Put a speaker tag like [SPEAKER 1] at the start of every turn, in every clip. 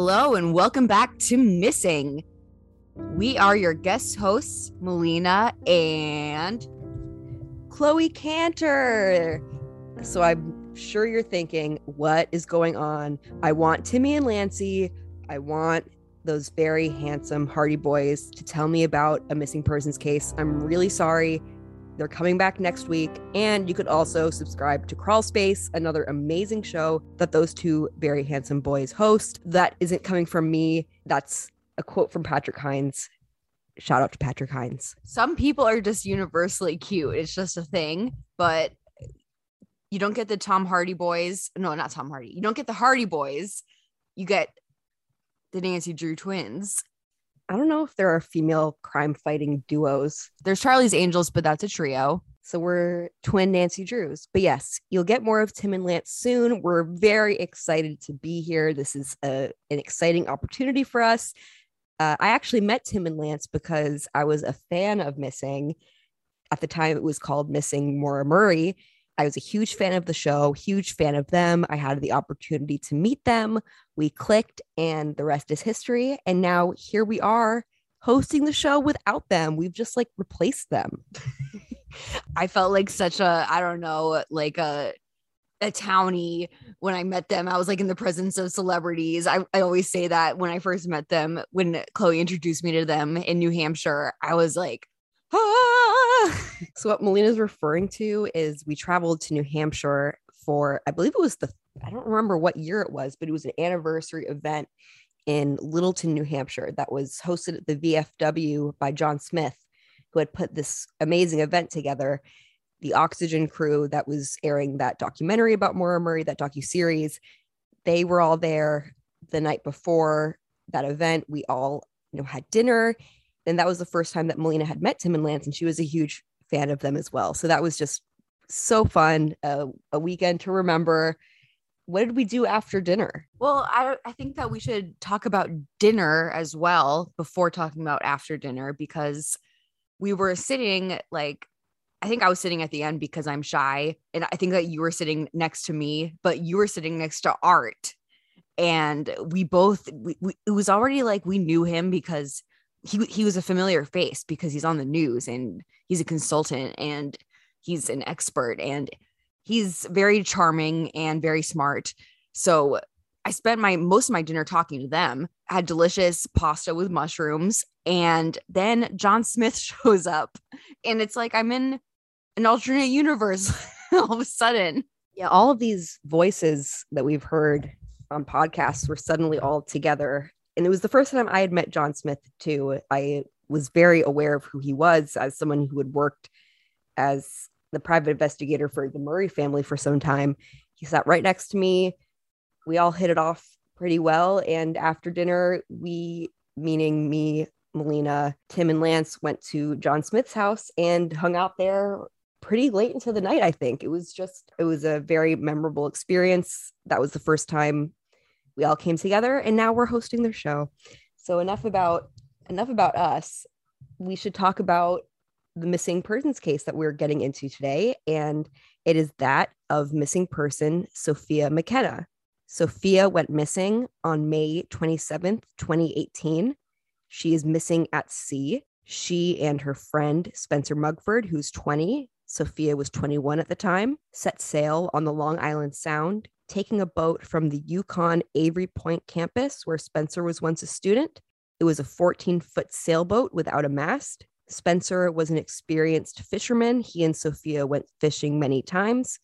[SPEAKER 1] Hello and welcome back to Missing. We are your guest hosts, Melina and Chloe Cantor. So I'm sure you're thinking, what is going on? I want Timmy and Lancey. I want those very handsome Hardy boys to tell me about a missing persons case. I'm really sorry. They're coming back next week. And you could also subscribe to Crawl Space, another amazing show that those two very handsome boys host. That isn't coming from me. That's a quote from Patrick Hinds. Shout out to Patrick Hinds. Some people are just universally cute. It's just a thing, but you don't get the Tom Hardy boys. No, not Tom Hardy. You don't get the Hardy boys. You get the Nancy Drew twins. I don't know if there are female crime fighting duos. There's Charlie's Angels, but that's a trio. So we're twin Nancy Drews. But yes, you'll get more of Tim and Lance soon. We're very excited to be here. This is a, an exciting opportunity for us. Uh, I actually met Tim and Lance because I was a fan of Missing. At the time, it was called Missing Maura Murray. I was a huge fan of the show, huge fan of them. I had the opportunity to meet them. We clicked, and the rest is history. And now here we are hosting the show without them. We've just like replaced them. I felt like such a, I don't know, like a, a townie when I met them. I was like in the presence of celebrities. I, I always say that when I first met them, when Chloe introduced me to them in New Hampshire, I was like, ah. so what Melina's referring to is we traveled to New Hampshire for, I believe it was the, I don't remember what year it was, but it was an anniversary event in Littleton, New Hampshire that was hosted at the VFW by John Smith, who had put this amazing event together. The Oxygen crew that was airing that documentary about Maura Murray, that docu series, they were all there the night before that event. We all, you know, had dinner, and that was the first time that Melina had met Tim and Lance, and she was a huge fan of them as well. So that was just so fun, uh, a weekend to remember. What did we do after dinner? Well, I, I think that we should talk about dinner as well before talking about after dinner because we were sitting like I think I was sitting at the end because I'm shy. And I think that you were sitting next to me, but you were sitting next to Art. And we both, we, we, it was already like we knew him because he, he was a familiar face because he's on the news and he's a consultant and he's an expert and he's very charming and very smart. So I spent my most of my dinner talking to them, had delicious pasta with mushrooms. And then John Smith shows up and it's like I'm in an alternate universe all of a sudden. Yeah, all of these voices that we've heard on podcasts were suddenly all together. And it was the first time I had met John Smith too. I was very aware of who he was as someone who had worked as the private investigator for the Murray family for some time. He sat right next to me. We all hit it off pretty well. And after dinner, we, meaning me, Melina, Tim, and Lance, went to John Smith's house and hung out there pretty late into the night, I think. It was just, it was a very memorable experience. That was the first time we all came together and now we're hosting their show. So enough about enough about us. We should talk about the missing persons case that we're getting into today. And it is that of missing person Sophia McKenna. Sophia went missing on May 27th, 2018. She is missing at sea. She and her friend Spencer Mugford, who's 20, Sophia was 21 at the time, set sail on the Long Island Sound, taking a boat from the UConn Avery Point campus, where Spencer was once a student. It was a 14 foot sailboat without a mast. Spencer was an experienced fisherman. He and Sophia went fishing many times.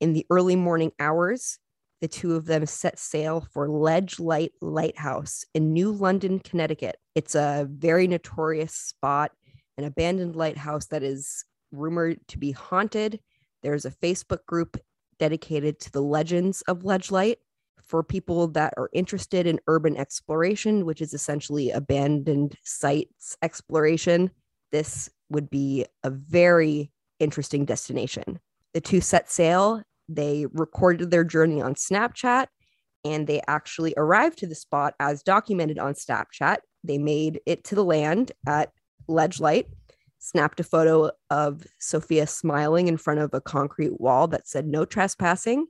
[SPEAKER 1] In the early morning hours, the two of them set sail for Ledge Light Lighthouse in New London, Connecticut. It's a very notorious spot, an abandoned lighthouse that is rumored to be haunted. There's a Facebook group dedicated to the legends of Ledge Light for people that are interested in urban exploration, which is essentially abandoned sites exploration. This would be a very interesting destination. The two set sail, they recorded their journey on Snapchat, and they actually arrived to the spot as documented on Snapchat. They made it to the land at Ledge Light, snapped a photo of Sophia smiling in front of a concrete wall that said no trespassing.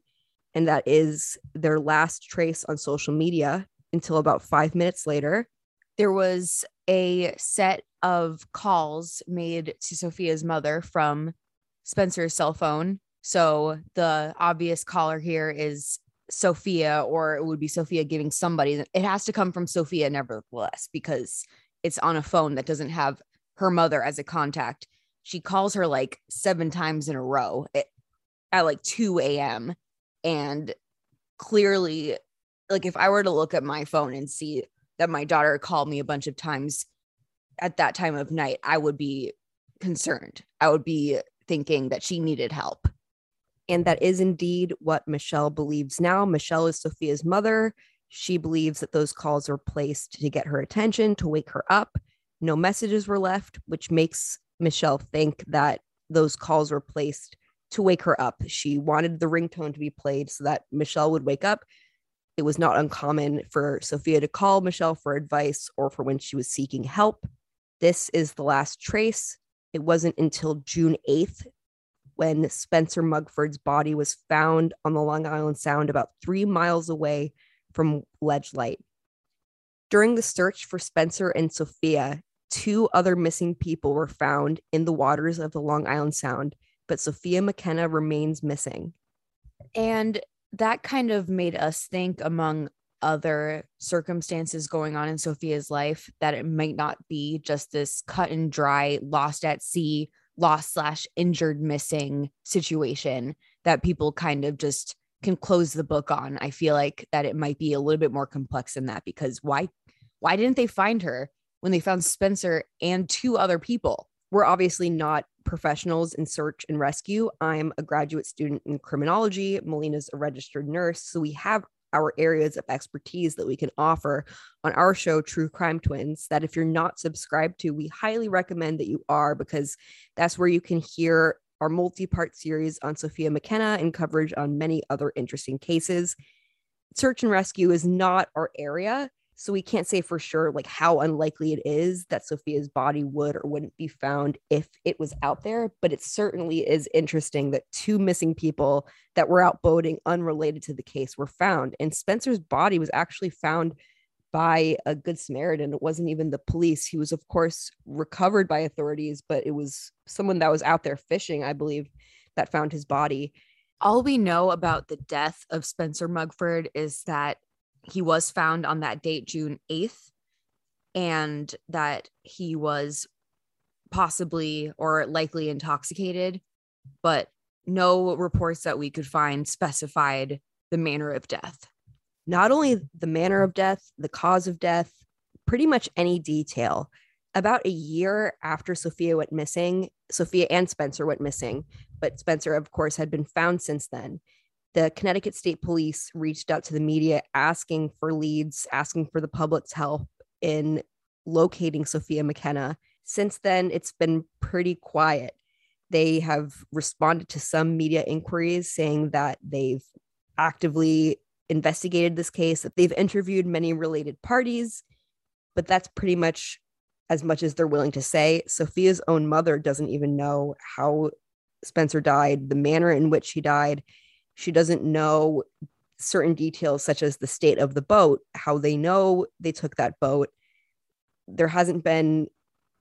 [SPEAKER 1] And that is their last trace on social media until about five minutes later. There was a set of calls made to Sophia's mother from Spencer's cell phone. So the obvious caller here is Sophia, or it would be Sophia giving somebody. It has to come from Sophia, nevertheless, because it's on a phone that doesn't have her mother as a contact. She calls her like seven times in a row at, at like 2 a.m. And clearly, like if I were to look at my phone and see that my daughter called me a bunch of times at that time of night, I would be concerned. I would be thinking that she needed help. And that is indeed what Michelle believes now. Michelle is Sophia's mother. She believes that those calls were placed to get her attention, to wake her up. No messages were left, which makes Michelle think that those calls were placed to wake her up. She wanted the ringtone to be played so that Michelle would wake up. It was not uncommon for Sophia to call Michelle for advice or for when she was seeking help. This is the last trace. It wasn't until June 8th when Spencer Mugford's body was found on the Long Island Sound about three miles away from Ledge Light. During the search for Spencer and Sophia, two other missing people were found in the waters of the Long Island Sound, but Sophia McKenna remains missing. And that kind of made us think, among other circumstances going on in Sophia's life, that it might not be just this cut and dry, lost at sea, lost slash injured missing situation that people kind of just can close the book on. I feel like that it might be a little bit more complex than that because why why didn't they find her when they found Spencer and two other people? We're obviously not professionals in search and rescue. I'm a graduate student in criminology. Melina's a registered nurse. So we have our areas of expertise that we can offer on our show, True Crime Twins, that if you're not subscribed to, we highly recommend that you are because that's where you can hear our multi part series on Sophia McKenna and coverage on many other interesting cases. Search and rescue is not our area. So we can't say for sure like how unlikely it is that Sophia's body would or wouldn't be found if it was out there, but it certainly is interesting that two missing people that were out boating unrelated to the case were found and Spencer's body was actually found by a good Samaritan. It wasn't even the police. He was of course recovered by authorities, but it was someone that was out there fishing, I believe, that found his body. All we know about the death of Spencer Mugford is that he was found on that date, June 8th, and that he was possibly or likely intoxicated, but no reports that we could find specified the manner of death. Not only the manner of death, the cause of death, pretty much any detail. About a year after Sophia went missing, Sophia and Spencer went missing, but Spencer, of course, had been found since then the Connecticut State Police reached out to the media asking for leads, asking for the public's help in locating Sophia McKenna. Since then, it's been pretty quiet. They have responded to some media inquiries saying that they've actively investigated this case, that they've interviewed many related parties, but that's pretty much as much as they're willing to say. Sophia's own mother doesn't even know how Spencer died, the manner in which he died. She doesn't know certain details, such as the state of the boat, how they know they took that boat. There hasn't been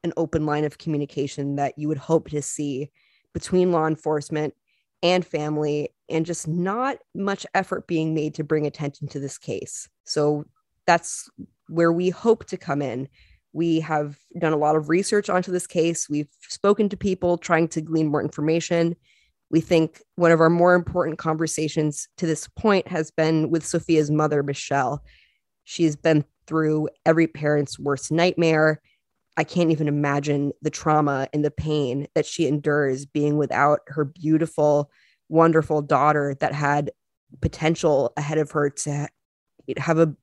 [SPEAKER 1] an open line of communication that you would hope to see between law enforcement and family, and just not much effort being made to bring attention to this case. So that's where we hope to come in. We have done a lot of research onto this case. We've spoken to people trying to glean more information. We think one of our more important conversations to this point has been with Sophia's mother, Michelle. She's been through every parent's worst nightmare. I can't even imagine the trauma and the pain that she endures being without her beautiful, wonderful daughter that had potential ahead of her to have a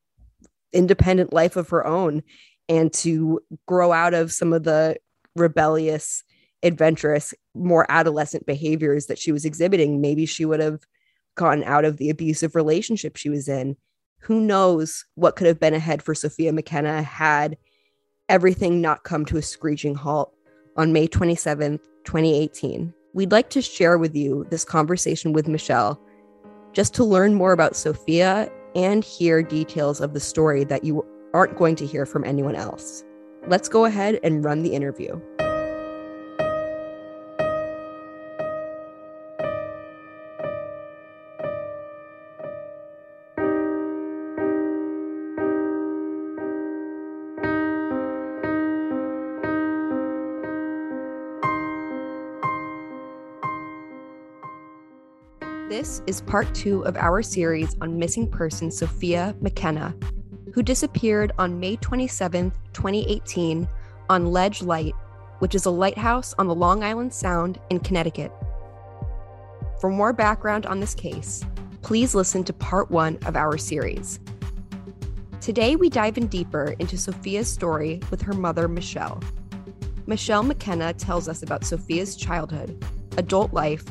[SPEAKER 1] independent life of her own and to grow out of some of the rebellious adventurous more adolescent behaviors that she was exhibiting maybe she would have gotten out of the abusive relationship she was in who knows what could have been ahead for sophia mckenna had everything not come to a screeching halt on may 27th 2018 we'd like to share with you this conversation with michelle just to learn more about sophia and hear details of the story that you aren't going to hear from anyone else. Let's go ahead and run the interview. This is part two of our series on missing person Sophia McKenna, who disappeared on May 27, 2018, on Ledge Light, which is a lighthouse on the Long Island Sound in Connecticut. For more background on this case, please listen to part one of our series. Today, we dive in deeper into Sophia's story with her mother, Michelle. Michelle McKenna tells us about Sophia's childhood, adult life,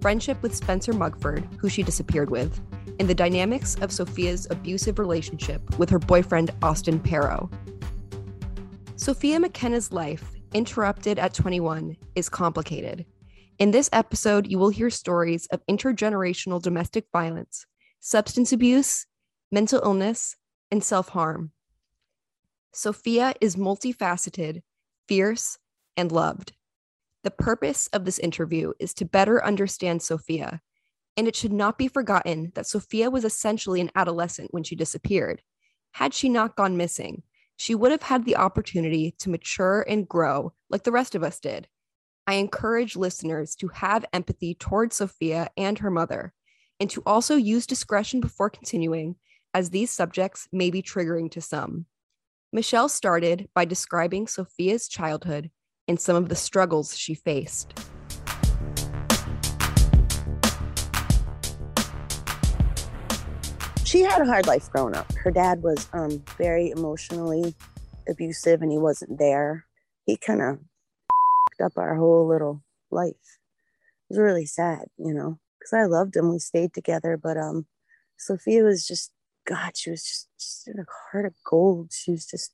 [SPEAKER 1] friendship with Spencer Mugford, who she disappeared with, and the dynamics of Sophia's abusive relationship with her boyfriend, Austin Pero. Sophia McKenna's life, interrupted at 21, is complicated. In this episode, you will hear stories of intergenerational domestic violence, substance abuse, mental illness, and self harm. Sophia is multifaceted, fierce, and loved. The purpose of this interview is to better understand Sophia, and it should not be forgotten that Sophia was essentially an adolescent when she disappeared. Had she not gone missing, she would have had the opportunity to mature and grow like the rest of us did. I encourage listeners to have empathy towards Sophia and her mother, and to also use discretion before continuing, as these subjects may be triggering to some. Michelle started by describing Sophia's childhood and some of the struggles she faced.
[SPEAKER 2] She had a hard life growing up. Her dad was um, very emotionally abusive and he wasn't there. He kind of up our whole little life. It was really sad, you know, because I loved him. We stayed together, but um, Sophia was just God. She was just, just a heart of gold. She was just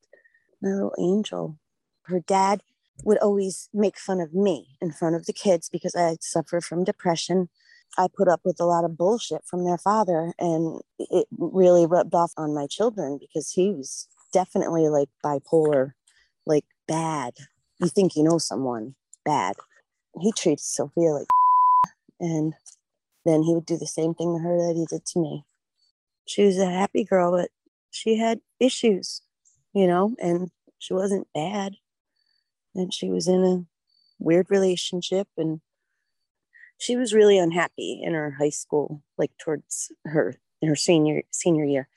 [SPEAKER 2] my little angel. Her dad would always make fun of me in front of the kids because I suffer from depression. I put up with a lot of bullshit from their father, and it really rubbed off on my children because he was definitely like bipolar, like bad. You think you know someone bad. He treats Sophia like, and then he would do the same thing to her that he did to me. She was a happy girl, but she had issues, you know, and she wasn't bad and she was in a weird relationship and she was really unhappy in her high school like towards her in her senior senior year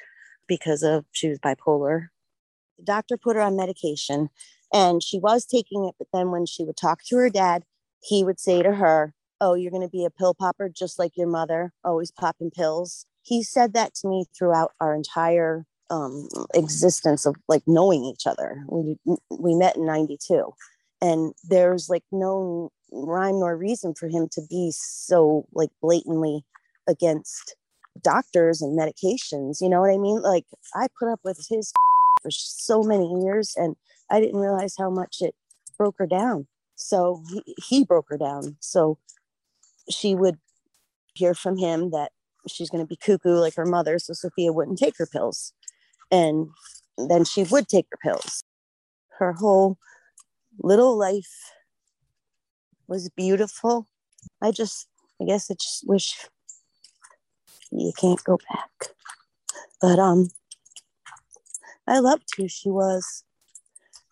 [SPEAKER 2] because of she was bipolar. The doctor put her on medication and she was taking it but then when she would talk to her dad he would say to her oh you're going to be a pill popper just like your mother always popping pills. He said that to me throughout our entire um, existence of like knowing each other. We we met in '92, and there's like no rhyme nor reason for him to be so like blatantly against doctors and medications. You know what I mean? Like I put up with his for so many years and I didn't realize how much it broke her down. So he, he broke her down. So she would hear from him that she's going to be cuckoo like her mother. So Sophia wouldn't take her pills. And then she would take her pills. Her whole little life was beautiful. I just, I guess I just wish you can't go back. But um, I loved who she was,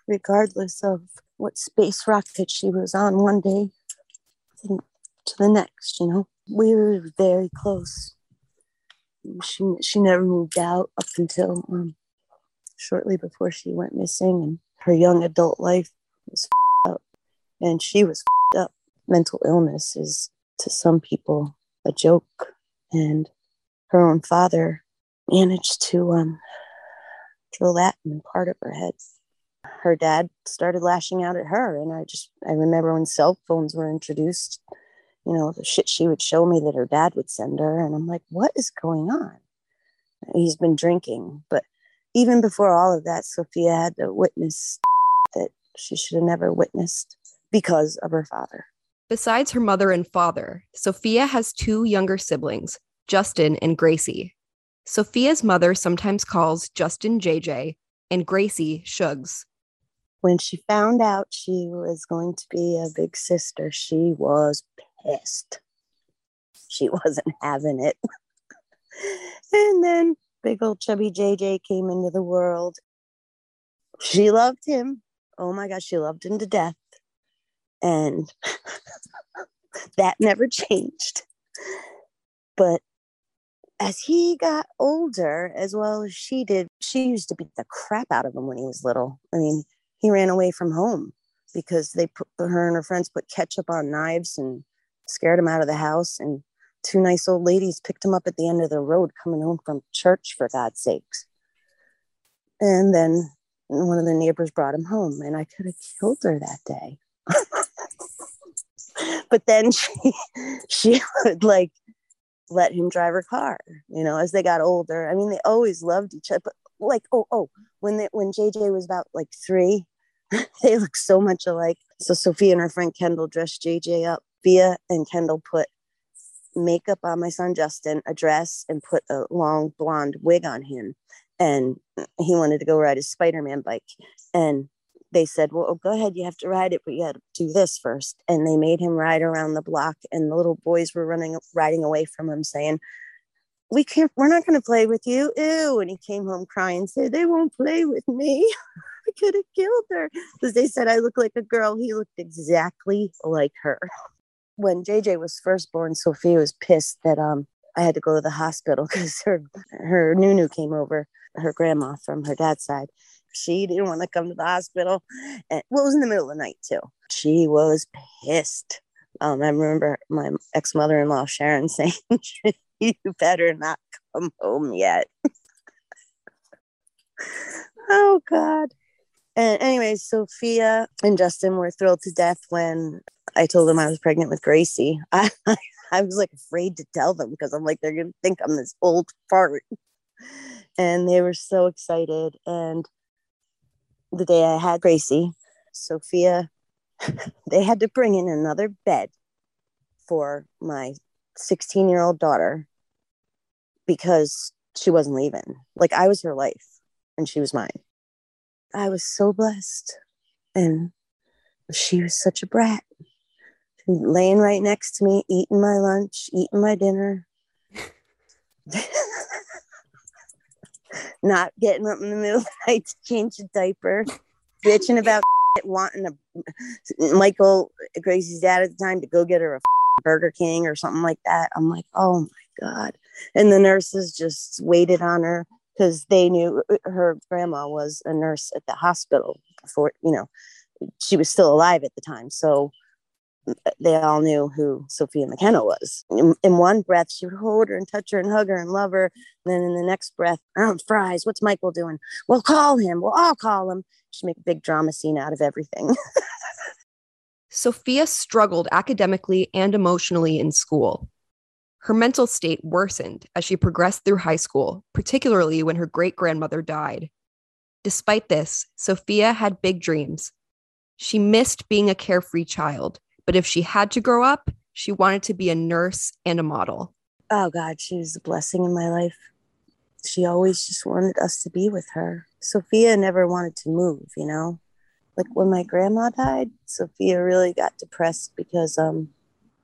[SPEAKER 2] regardless of what space rocket she was on one day to the next. You know, we were very close. She she never moved out up until um, shortly before she went missing, and her young adult life was up, and she was up. Mental illness is to some people a joke, and her own father managed to um, drill that in part of her head. Her dad started lashing out at her, and I just I remember when cell phones were introduced, you know, the shit she would show me that her dad would send her, and I'm like, what is going on? He's been drinking, but even before all of that, Sophia had to witness that she should have never witnessed because of her father.
[SPEAKER 3] Besides her mother and father, Sophia has two younger siblings, Justin and Gracie. Sophia's mother sometimes calls Justin JJ and Gracie Shugs.
[SPEAKER 2] When she found out she was going to be a big sister, she was pissed. She wasn't having it. and then big old chubby JJ came into the world. She loved him. Oh my gosh, she loved him to death. And that never changed. But as he got older, as well as she did, she used to beat the crap out of him when he was little. I mean, he ran away from home because they put her and her friends put ketchup on knives and scared him out of the house. And two nice old ladies picked him up at the end of the road coming home from church, for God's sakes. And then one of the neighbors brought him home, and I could have killed her that day. but then she she would like let him drive her car, you know, as they got older. I mean, they always loved each other. But like, oh, oh, when they, when JJ was about like three, they looked so much alike. So Sophia and her friend Kendall dressed JJ up. Via and Kendall put makeup on my son Justin, a dress, and put a long blonde wig on him. And he wanted to go ride his Spider Man bike. And they said, Well, go ahead, you have to ride it, but you got to do this first. And they made him ride around the block, and the little boys were running, riding away from him, saying, we can't we're not going to play with you. Ew. And he came home crying and said they won't play with me. I could have killed her. Because they said i look like a girl. He looked exactly like her when jj was first born sophia was pissed that um i had to go to the hospital because her her nunu came over her grandma from her dad's side she didn't want to come to the hospital. And well, it was in the middle of the night too. She was pissed. Um, I remember my ex mother in law Sharon saying, "You better not come home yet." oh God. And anyway, Sophia and Justin were thrilled to death when I told them I was pregnant with Gracie. I, I was like afraid to tell them because I'm like, they're going to think I'm this old fart. And they were so excited. And the day I had Gracie, Sophia, they had to bring in another bed for my 16 year old daughter because she wasn't leaving. Like I was her life and she was mine. I was so blessed. And she was such a brat. Laying right next to me, eating my lunch, eating my dinner. not getting up in the middle of the night to change a diaper, bitching about wanting a Michael Gracie's dad at the time to go get her a Burger King or something like that. I'm like, oh my god! And the nurses just waited on her because they knew uh, her grandma was a nurse at the hospital before you know she was still alive at the time. So they all knew who Sophia McKenna was. In, in, one breath, she would hold her and touch her and hug her and love her. And then in the next breath, oh, fries, what's Michael doing? We'll call him. We'll all call him. She'd make a big drama scene out of everything.
[SPEAKER 1] Sophia struggled academically and emotionally in school. Her mental state worsened as she progressed through high school, particularly when her great grandmother died. Despite this, Sophia had big dreams. She missed being a carefree child, but if she had to grow up, she wanted to be a nurse and a model.
[SPEAKER 2] Oh God, she was a blessing in my life. She always just wanted us to be with her. Sophia never wanted to move, you know. Like when my grandma died, Sophia really got depressed because um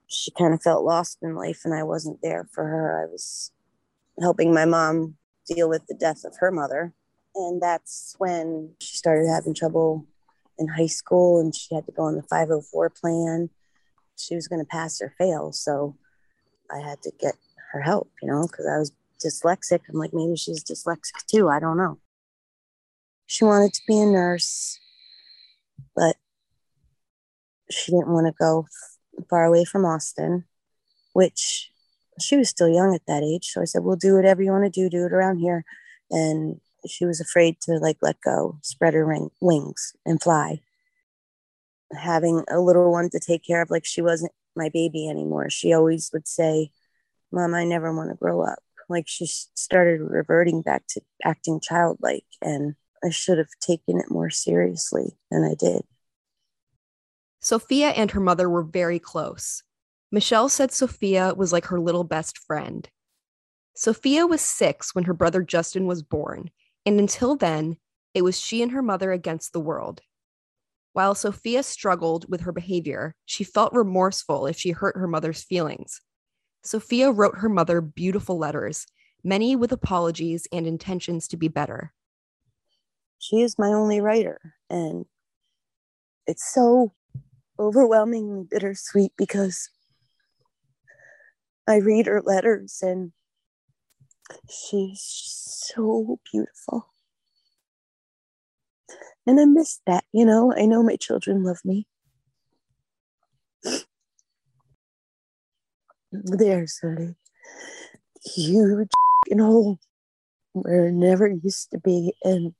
[SPEAKER 2] she kind of felt lost in life and I wasn't there for her. I was helping my mom deal with the death of her mother. And that's when she started having trouble in high school and she had to go on the 504 plan. She was going to pass or fail. So I had to get her help, you know, because I was dyslexic. I'm like, maybe she's dyslexic too. I don't know. She wanted to be a nurse, but she didn't want to go far away from Austin, which she was still young at that age. So I said, We'll do whatever you want to do, do it around here. And she was afraid to like let go, spread her ring, wings, and fly. Having a little one to take care of, like she wasn't my baby anymore. She always would say, Mom, I never want to grow up. Like she started reverting back to acting childlike, and I should have taken it more seriously than I did.
[SPEAKER 1] Sophia and her mother were very close. Michelle said Sophia was like her little best friend. Sophia was six when her brother Justin was born, and until then, it was she and her mother against the world. While Sophia struggled with her behavior, she felt remorseful if she hurt her mother's feelings. Sophia wrote her mother beautiful letters, many with apologies and intentions to be better.
[SPEAKER 2] She is my only writer, and it's so overwhelmingly bittersweet because I read her letters and she's so beautiful. And I miss that, you know. I know my children love me. There's a huge hole where it never used to be. And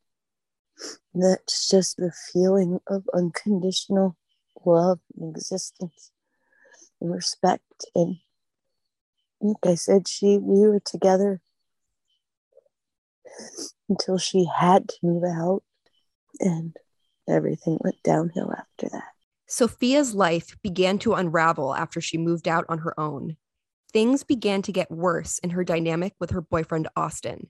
[SPEAKER 2] that's just the feeling of unconditional love and existence and respect. And like I said, she we were together until she had to move out and everything went downhill after that.
[SPEAKER 1] Sophia's life began to unravel after she moved out on her own. Things began to get worse in her dynamic with her boyfriend, Austin.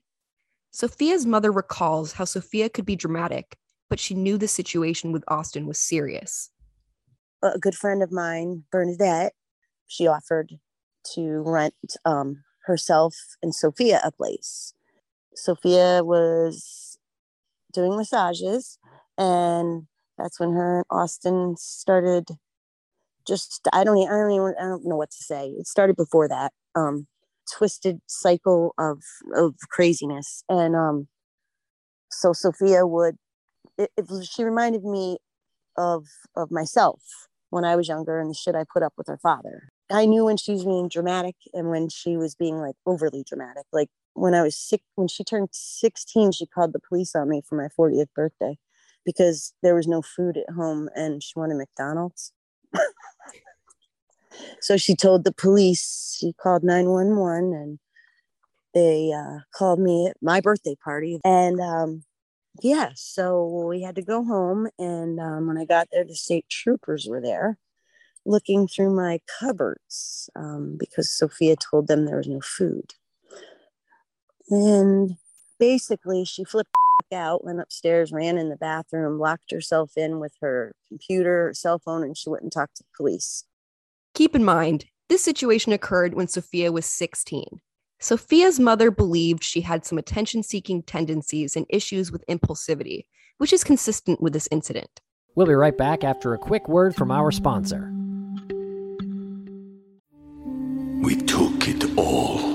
[SPEAKER 1] Sophia's mother recalls how Sophia could be dramatic, but she knew the situation with Austin was serious.
[SPEAKER 2] A good friend of mine, Bernadette, she offered to rent um, herself and Sophia a place. Sophia was doing massages, and that's when her and Austin started. Just I don't I don't even I don't know what to say. It started before that. Um, twisted cycle of of craziness, and um, so Sophia would. It, it, she reminded me of of myself when I was younger and the shit I put up with her father. I knew when she was being dramatic and when she was being like overly dramatic. Like when I was sick, when she turned 16, she called the police on me for my 40th birthday because there was no food at home and she wanted McDonald's. so she told the police, she called 911 and they uh, called me at my birthday party. And um, yeah, so we had to go home. And um, when I got there, the state troopers were there looking through my cupboards um, because Sophia told them there was no food. And basically, she flipped out, went upstairs, ran in the bathroom, locked herself in with her computer, cell phone, and she went and talked to the police.
[SPEAKER 1] Keep in mind, this situation occurred when Sophia was 16. Sophia's mother believed she had some attention seeking tendencies and issues with impulsivity, which is consistent with this incident.
[SPEAKER 4] We'll be right back after a quick word from our sponsor.
[SPEAKER 5] We took it all.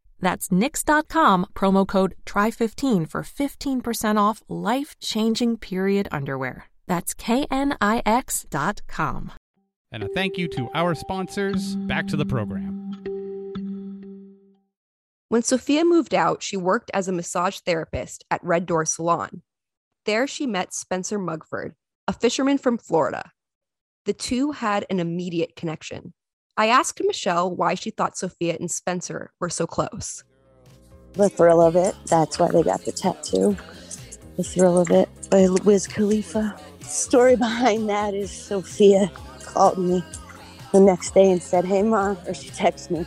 [SPEAKER 6] That's knix.com, promo code TRY15 for 15% off life changing period underwear. That's knix.com.
[SPEAKER 7] And a thank you to our sponsors. Back to the program.
[SPEAKER 3] When Sophia moved out, she worked as a massage therapist at Red Door Salon. There, she met Spencer Mugford, a fisherman from Florida. The two had an immediate connection. I asked Michelle why she thought Sophia and Spencer were so close.
[SPEAKER 2] The thrill of it. That's why they got the tattoo. The thrill of it by Wiz Khalifa. Story behind that is Sophia called me the next day and said, Hey, Ma, or she texted me,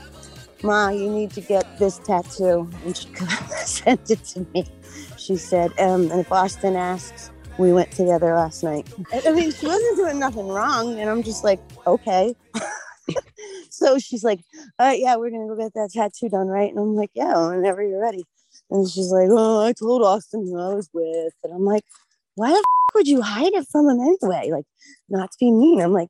[SPEAKER 2] Ma, you need to get this tattoo. And she sent it to me. She said, um, and if Austin asks, we went together last night. I mean, she wasn't doing nothing wrong. And I'm just like, okay. so she's like, all right, yeah, we're to go get that tattoo done, right? And I'm like, yeah, whenever you're ready. And she's like, oh, I told Austin who I was with. And I'm like, why the f- would you hide it from him anyway? Like, not to be mean. I'm like,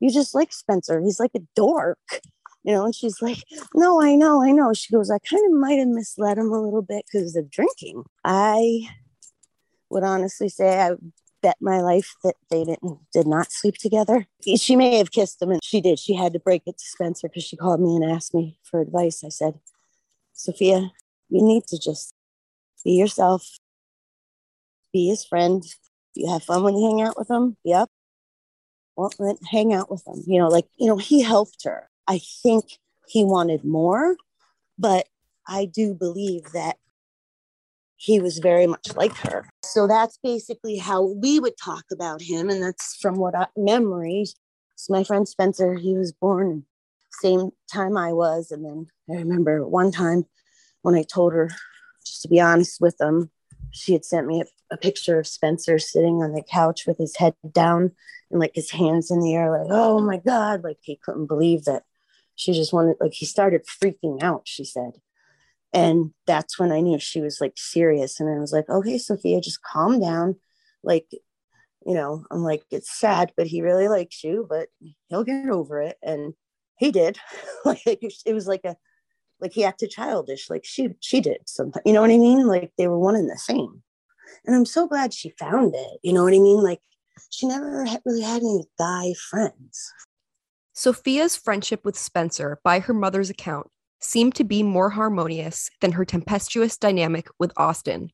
[SPEAKER 2] you just like Spencer. He's like a dork, you know. And she's like, no, I know, I know. She goes, I kind of might have misled him a little bit because of drinking. I would honestly say I bet my life that they didn't did not sleep together. She may have kissed him, and she did. She had to break it to Spencer because she called me and asked me for advice. I said, Sophia, you need to just be yourself, be his friend. You have fun when you hang out with him. Yep well, hang out with him. You know, like, you know, he helped her. I think he wanted more, but I do believe that he was very much like her. So that's basically how we would talk about him. And that's from what I, memories. So my friend Spencer, he was born same time I was. And then I remember one time when I told her, just to be honest with them, she had sent me a, a picture of Spencer sitting on the couch with his head down and like his hands in the air, like, oh my God, like he couldn't believe that she just wanted, like, he started freaking out, she said. And that's when I knew she was like serious. And I was like, okay, Sophia, just calm down. Like, you know, I'm like, it's sad, but he really likes you, but he'll get over it. And he did. like, it was like a, like he acted childish, like she she did something. You know what I mean? Like they were one and the same. And I'm so glad she found it. You know what I mean? Like she never really had any guy friends.
[SPEAKER 3] Sophia's friendship with Spencer, by her mother's account, seemed to be more harmonious than her tempestuous dynamic with Austin.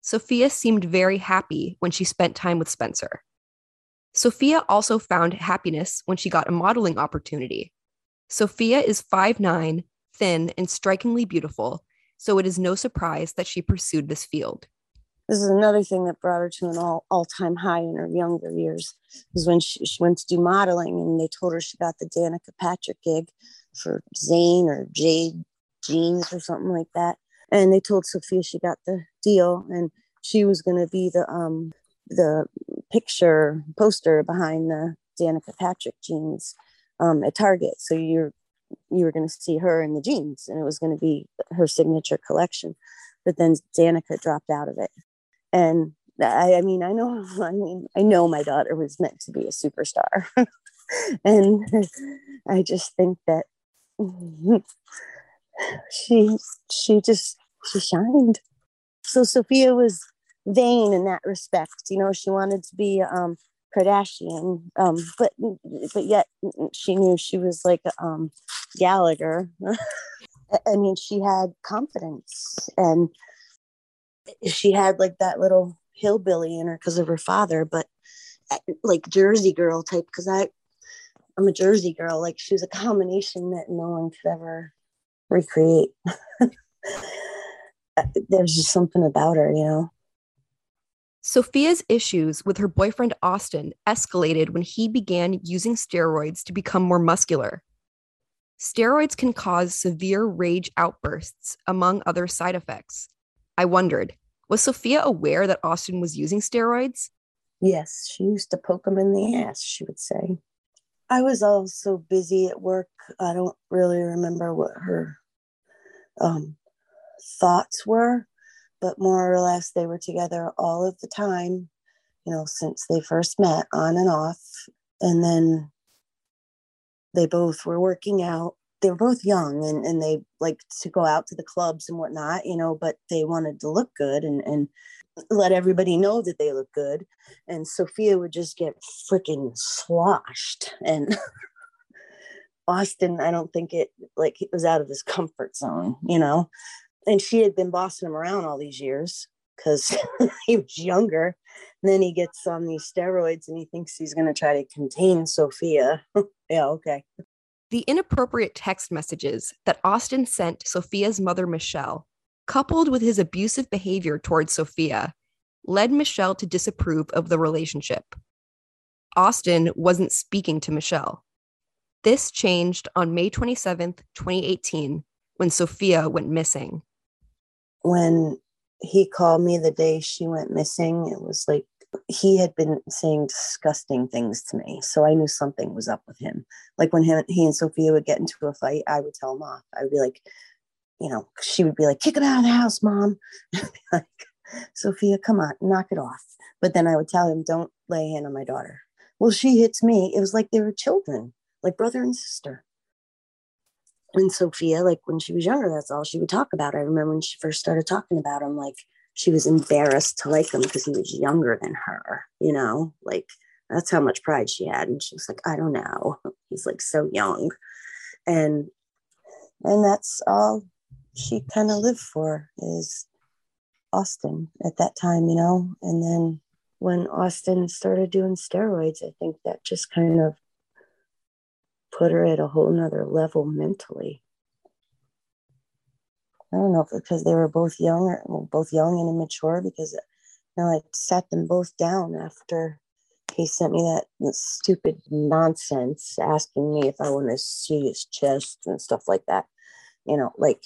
[SPEAKER 3] Sophia seemed very happy when she spent time with Spencer. Sophia also found happiness when she got a modeling opportunity. Sophia is 5'9, thin, and strikingly beautiful, so it is no surprise that she pursued this field
[SPEAKER 2] this is another thing that brought her to an all, all-time high in her younger years was when she, she went to do modeling and they told her she got the danica patrick gig for zane or jade jeans or something like that. And they told sophia she got the deal and she was going to be the um the picture poster behind the danica patrick jeans um, at target. So you're you were going to see her in the jeans and it was going to be her signature collection. But then danica dropped out of it. And I, I mean, I know, I mean, I know my daughter was meant to be a superstar, and I just think that she, she just, she shined. So Sophia was vain in that respect. You know, she wanted to be um, Kardashian, um, but but yet she knew she was like um, Gallagher. I mean, she had confidence and she had like that little hillbilly in her because of her father, but like Jersey girl type. Because I, I'm a Jersey girl. Like she was a combination that no one could ever recreate. Uh, there's just something about her, you know.
[SPEAKER 3] Sophia's issues with her boyfriend Austin escalated when he began using steroids to become more muscular. Steroids can cause severe rage outbursts, among other side effects. I wondered, was Sophia aware that Austin was using steroids?
[SPEAKER 2] Yes, she used to poke him in the ass, she would say. I was also busy at work. I don't really remember what her um, thoughts were but more or less they were together all of the time, you know, since they first met on and off. And then they both were working out. They were both young and, and they like to go out to the clubs and whatnot, you know, but they wanted to look good and, and let everybody know that they look good. And Sophia would just get freaking sloshed. And Austin, I don't think it like it was out of his comfort zone, mm-hmm. you know and she had been bossing him around all these years because he was younger. And then he gets on these steroids and he thinks he's going to try to contain Sophia. yeah, okay.
[SPEAKER 3] The inappropriate text messages that Austin sent Sophia's mother, Michelle, coupled with his abusive behavior towards Sophia, led Michelle to disapprove of the relationship. Austin wasn't speaking to Michelle. This changed on May 27th, 2018, when Sophia went missing
[SPEAKER 2] when he called me the day she went missing, it was like he had been saying disgusting things to me. So I knew something was up with him. Like when he and Sophia would get into a fight, I would tell him off. I would be like, you know, she would be like, kick him out of the house, mom. like, Sophia, come on, knock it off. But then I would tell him, don't lay a hand on my daughter. Well, she hits me. It was like they were children, like brother and sister and Sophia, like when she was younger, that's all she would talk about. I remember when she first started talking about him, like she was embarrassed to like him because he was younger than her, you know, like that's how much pride she had. And she was like, I don't know. He's like so young. And and that's all she kind of lived for is Austin at that time, you know. And then when Austin started doing steroids, I think that just kind of put her at a whole nother level mentally. I don't know if because they were both young well, both young and immature because you know, I sat them both down after he sent me that stupid nonsense asking me if I want to see his chest and stuff like that. You know, like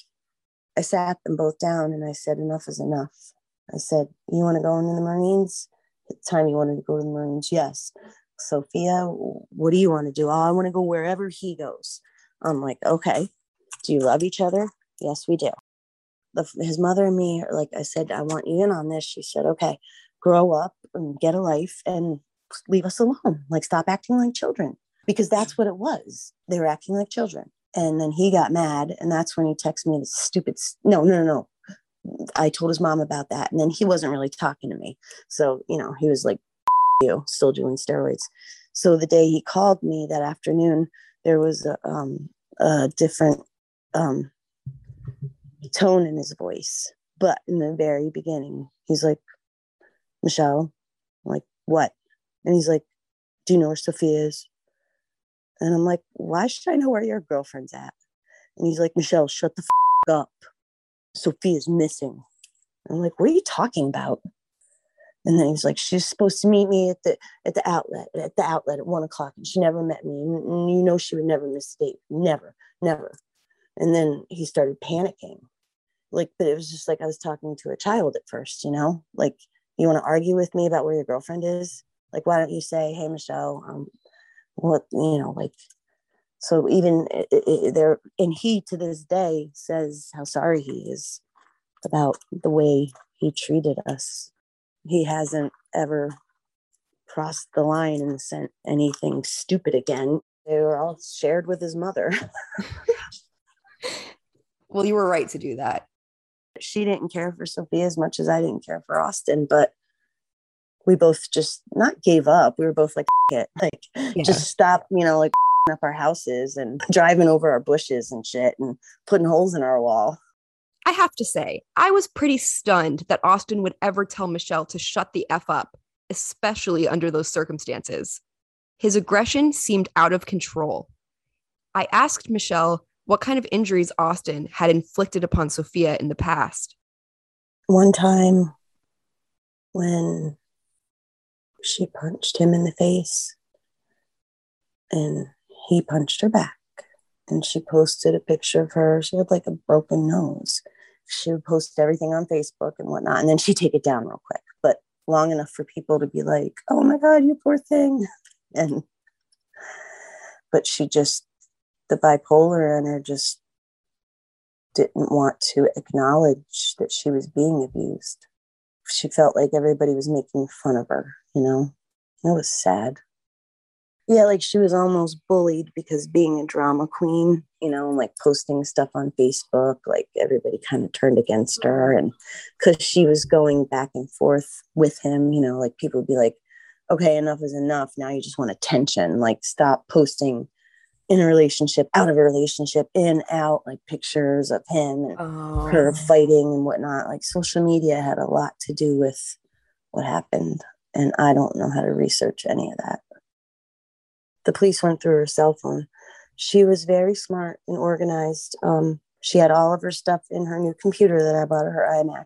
[SPEAKER 2] I sat them both down and I said, enough is enough. I said, you want to go into the Marines? At the time you wanted to go to the Marines, yes. Sophia, what do you want to do? Oh, I want to go wherever he goes. I'm like, okay. Do you love each other? Yes, we do. The, his mother and me, like I said, I want you in on this. She said, okay, grow up and get a life and leave us alone. Like, stop acting like children because that's what it was. They were acting like children. And then he got mad. And that's when he texted me the stupid, no, no, no, no. I told his mom about that. And then he wasn't really talking to me. So, you know, he was like, you, still doing steroids. So the day he called me that afternoon, there was a, um, a different um, tone in his voice. But in the very beginning, he's like, Michelle, I'm like, what? And he's like, Do you know where Sophia is? And I'm like, Why should I know where your girlfriend's at? And he's like, Michelle, shut the f- up. Sophia's missing. I'm like, What are you talking about? And then he's like, she's supposed to meet me at the at the outlet at the outlet at one o'clock, and she never met me. And you know she would never miss a date, never, never. And then he started panicking, like, but it was just like I was talking to a child at first, you know, like you want to argue with me about where your girlfriend is, like why don't you say, hey Michelle, um, what you know, like. So even there, and he to this day says how sorry he is about the way he treated us he hasn't ever crossed the line and sent anything stupid again. They were all shared with his mother.
[SPEAKER 3] well, you were right to do that.
[SPEAKER 2] She didn't care for Sophia as much as I didn't care for Austin, but we both just not gave up. We were both like, it, like yeah. just stop, you know, like up our houses and driving over our bushes and shit and putting holes in our wall.
[SPEAKER 1] I have to say, I was pretty stunned that Austin would ever tell Michelle to shut the F up, especially under those circumstances. His aggression seemed out of control. I asked Michelle what kind of injuries Austin had inflicted upon Sophia in the past.
[SPEAKER 2] One time when she punched him in the face and he punched her back and she posted a picture of her. She had like a broken nose. She would post everything on Facebook and whatnot, and then she'd take it down real quick, but long enough for people to be like, "Oh my God, you poor thing," and but she just the bipolar in her just didn't want to acknowledge that she was being abused. She felt like everybody was making fun of her, you know. that was sad yeah, like she was almost bullied because being a drama queen, you know, like posting stuff on Facebook, like everybody kind of turned against her. And because she was going back and forth with him, you know, like people would be like, okay, enough is enough. Now you just want attention. Like, stop posting in a relationship, out of a relationship, in, out, like pictures of him and oh. her fighting and whatnot. Like, social media had a lot to do with what happened. And I don't know how to research any of that the police went through her cell phone. She was very smart and organized. Um, she had all of her stuff in her new computer that I bought her, her iMac,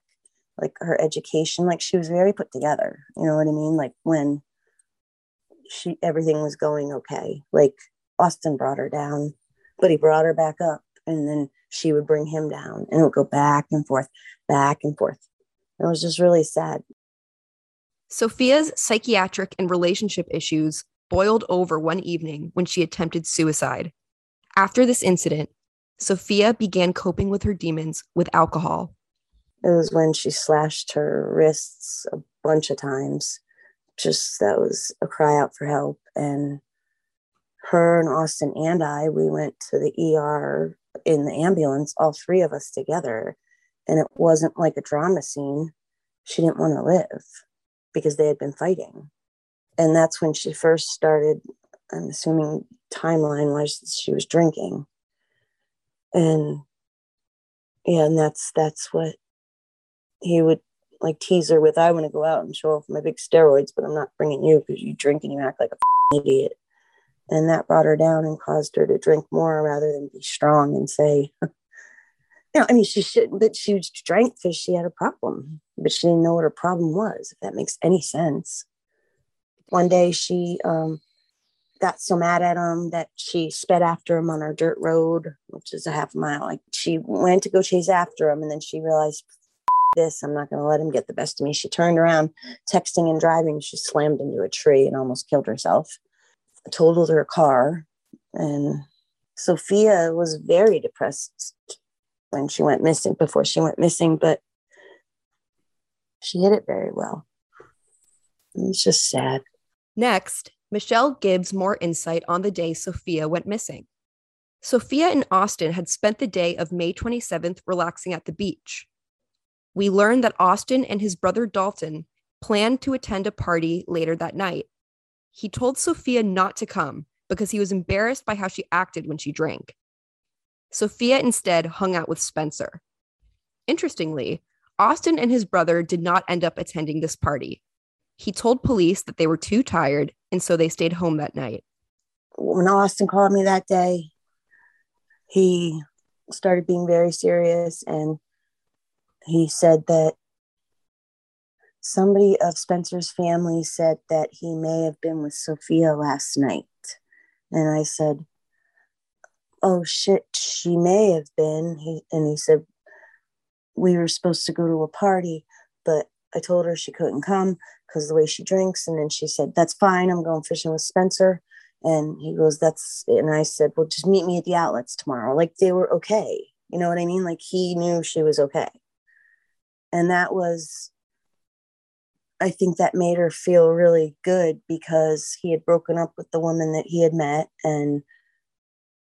[SPEAKER 2] like her education. Like she was very put together. You know what I mean? Like when she everything was going okay. Like Austin brought her down, but he brought her back up, and then she would bring him down, and it would go back and forth, back and forth. It was just really sad.
[SPEAKER 1] Sophia's psychiatric and relationship issues boiled over one evening when she attempted suicide. After this incident, Sophia began coping with her demons with alcohol.
[SPEAKER 2] It was when she slashed her wrists a bunch of times. Just that was a cry out for help. And her and Austin and I, we went to the ER in the ambulance, all three of us together. And it wasn't like a drama scene. She didn't want to live because they had been fighting. And that's when she first started i'm assuming timeline wise she was drinking. And yeah and that's that's what he would like tease her with i want to go out and show off my big steroids but i'm not bringing you because you drink and you act like a idiot. And that brought her down and caused her to drink more rather than be strong and say you know i mean she shouldn't but she was drank because she had a problem but she didn't know what her problem was if that makes any sense one day she um, got so mad at him that she sped after him on our dirt road, which is a half mile. Like she went to go chase after him, and then she realized this, I'm not going to let him get the best of me. She turned around, texting and driving. She slammed into a tree and almost killed herself. Totaled her car, and Sophia was very depressed when she went missing. Before she went missing, but she hid it very well. It's just sad.
[SPEAKER 1] Next, Michelle gives more insight on the day Sophia went missing. Sophia and Austin had spent the day of May 27th relaxing at the beach. We learned that Austin and his brother Dalton planned to attend a party later that night. He told Sophia not to come because he was embarrassed by how she acted when she drank. Sophia instead hung out with Spencer. Interestingly, Austin and his brother did not end up attending this party. He told police that they were too tired, and so they stayed home that night.
[SPEAKER 2] When Austin called me that day, he started being very serious and he said that somebody of Spencer's family said that he may have been with Sophia last night. And I said, Oh shit, she may have been. He, and he said, We were supposed to go to a party, but I told her she couldn't come because the way she drinks. And then she said, That's fine. I'm going fishing with Spencer. And he goes, That's, and I said, Well, just meet me at the outlets tomorrow. Like they were okay. You know what I mean? Like he knew she was okay. And that was, I think that made her feel really good because he had broken up with the woman that he had met. And,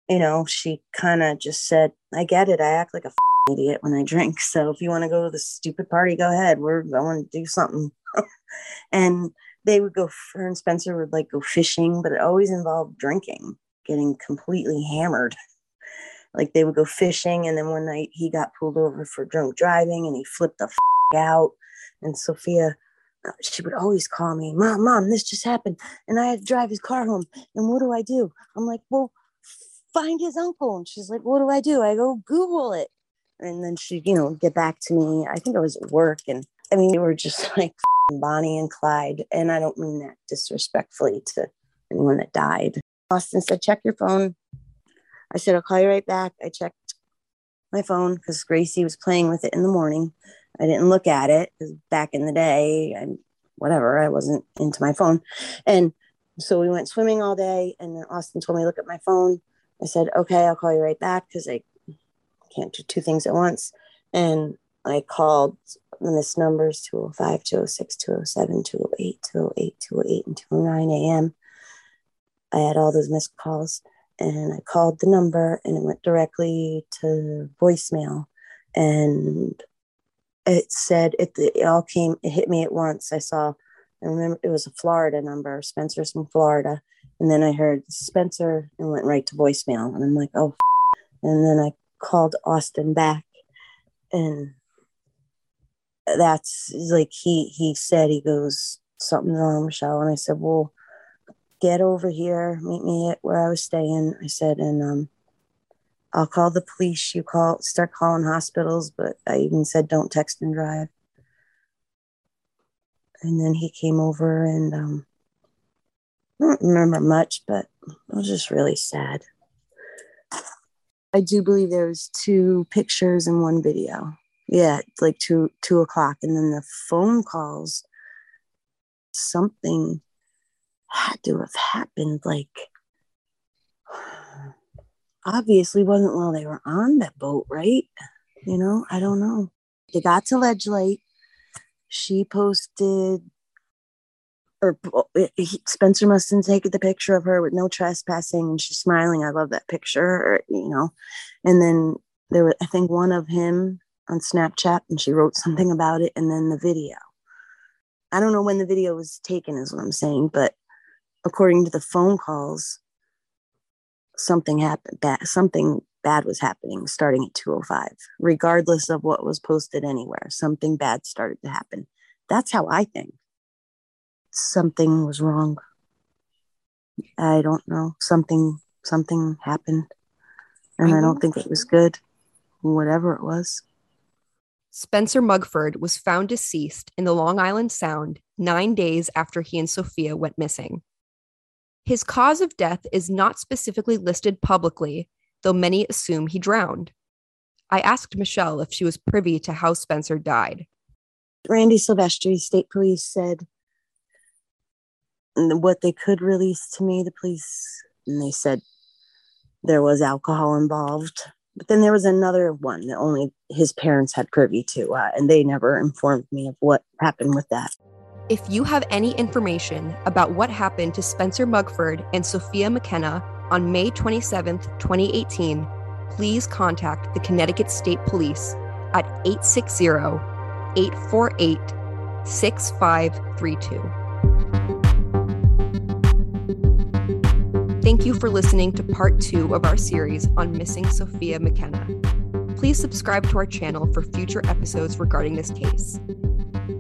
[SPEAKER 2] you know, she kind of just said, I get it. I act like a idiot when I drink. So if you want to go to the stupid party, go ahead. We're going to do something. and they would go, her and Spencer would like go fishing, but it always involved drinking, getting completely hammered. like they would go fishing and then one night he got pulled over for drunk driving and he flipped the f- out and sophia uh, she would always call me mom mom this just happened and i had to drive his car home and what do i do i'm like well find his uncle and she's like what do i do i go google it and then she'd you know get back to me i think i was at work and i mean they were just like bonnie and clyde and i don't mean that disrespectfully to anyone that died austin said check your phone I said, I'll call you right back. I checked my phone because Gracie was playing with it in the morning. I didn't look at it because back in the day, I, whatever, I wasn't into my phone. And so we went swimming all day. And then Austin told me look at my phone. I said, okay, I'll call you right back because I can't do two things at once. And I called missed numbers 205, 206, 207, 208, 208, 208, and 209 a.m. I had all those missed calls and I called the number and it went directly to voicemail. And it said it, it all came, it hit me at once. I saw, I remember it was a Florida number, Spencer's from Florida. And then I heard Spencer and went right to voicemail. And I'm like, oh, f-. and then I called Austin back and that's like he he said he goes something wrong michelle and i said well get over here, meet me at where I was staying. I said, and um, I'll call the police. You call, start calling hospitals, but I even said, don't text and drive. And then he came over and um, I don't remember much, but it was just really sad. I do believe there was two pictures and one video. Yeah, like two two o'clock, and then the phone calls. Something had to have happened like obviously wasn't while they were on that boat, right? You know, I don't know. They got to Ledge Light. She posted, or oh, eh, he, Spencer must have taken the picture of her with no trespassing, and she's smiling. I love that picture, or, you know. And then there was, I think, one of him on Snapchat, and she wrote something about it, and then the video. I don't know when the video was taken, is what I'm saying, but according to the phone calls, something happened bad something bad was happening starting at 205 regardless of what was posted anywhere something bad started to happen that's how i think something was wrong i don't know something something happened and i don't think it was good whatever it was
[SPEAKER 1] Spencer Mugford was found deceased in the Long Island Sound nine days after he and Sophia went missing. His cause of death is not specifically listed publicly, though many assume he drowned. I asked Michelle if she was privy to how Spencer died.
[SPEAKER 2] Randy Silvestri, state police, said what they could release to me, the police, and they said there was alcohol involved. But then there was another one that only his parents had privy to, uh, and they never informed me of what happened with that.
[SPEAKER 1] If you have any information about what happened to Spencer Mugford and Sophia McKenna on May 27, 2018, please contact the Connecticut State Police at 860 848 6532. Thank you for listening to part two of our series on missing Sophia McKenna. Please subscribe to our channel for future episodes regarding this case.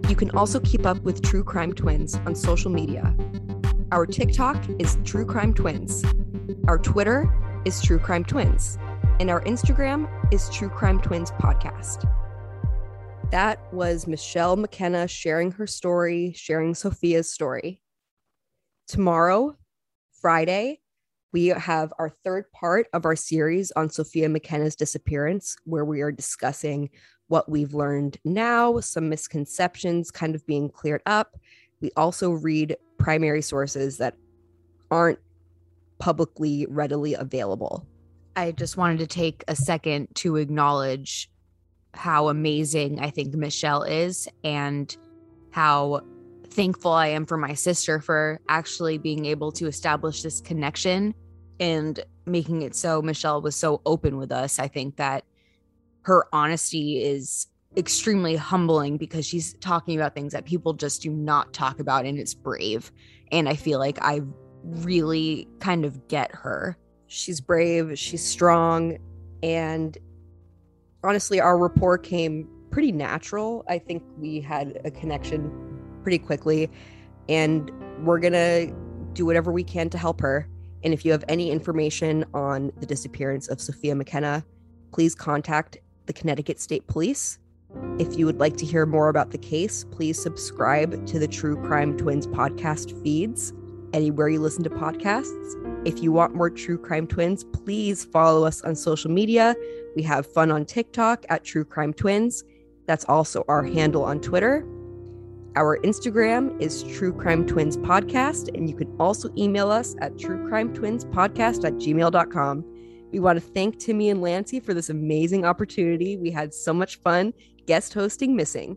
[SPEAKER 1] You can also keep up with True Crime Twins on social media. Our TikTok is True Crime Twins. Our Twitter is True Crime Twins. And our Instagram is True Crime Twins Podcast. That was Michelle McKenna sharing her story, sharing Sophia's story. Tomorrow, Friday, we have our third part of our series on Sophia McKenna's disappearance, where we are discussing what we've learned now, some misconceptions kind of being cleared up. We also read primary sources that aren't publicly readily available.
[SPEAKER 3] I just wanted to take a second to acknowledge how amazing I think Michelle is and how thankful I am for my sister for actually being able to establish this connection and making it so Michelle was so open with us. I think that her honesty is extremely humbling because she's talking about things that people just do not talk about and it's brave and i feel like i really kind of get her she's brave she's strong
[SPEAKER 1] And honestly, our rapport came pretty natural. I think we had a connection pretty quickly, and we're gonna do whatever we can to help her. And if you have any information on the disappearance of Sophia McKenna, please contact the Connecticut State Police. If you would like to hear more about the case, please subscribe to the True Crime Twins podcast feeds anywhere you listen to podcasts. If you want more True Crime Twins, please follow us on social media. We have fun on TikTok at True Crime Twins. That's also our handle on Twitter. Our Instagram is True Crime Twins Podcast, and you can also email us at truecrimetwinspodcast at gmail.com. We want to thank Timmy and Lancey for this amazing opportunity. We had so much fun guest hosting Missing.